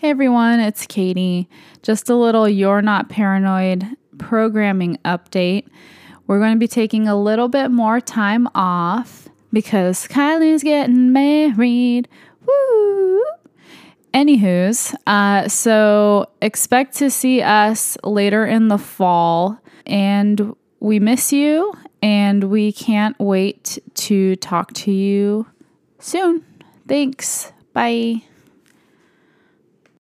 Hey everyone, it's Katie. Just a little You're Not Paranoid programming update. We're going to be taking a little bit more time off because Kylie's getting married. Woo! Anywho's, uh, so expect to see us later in the fall, and we miss you, and we can't wait to talk to you soon. Thanks. Bye.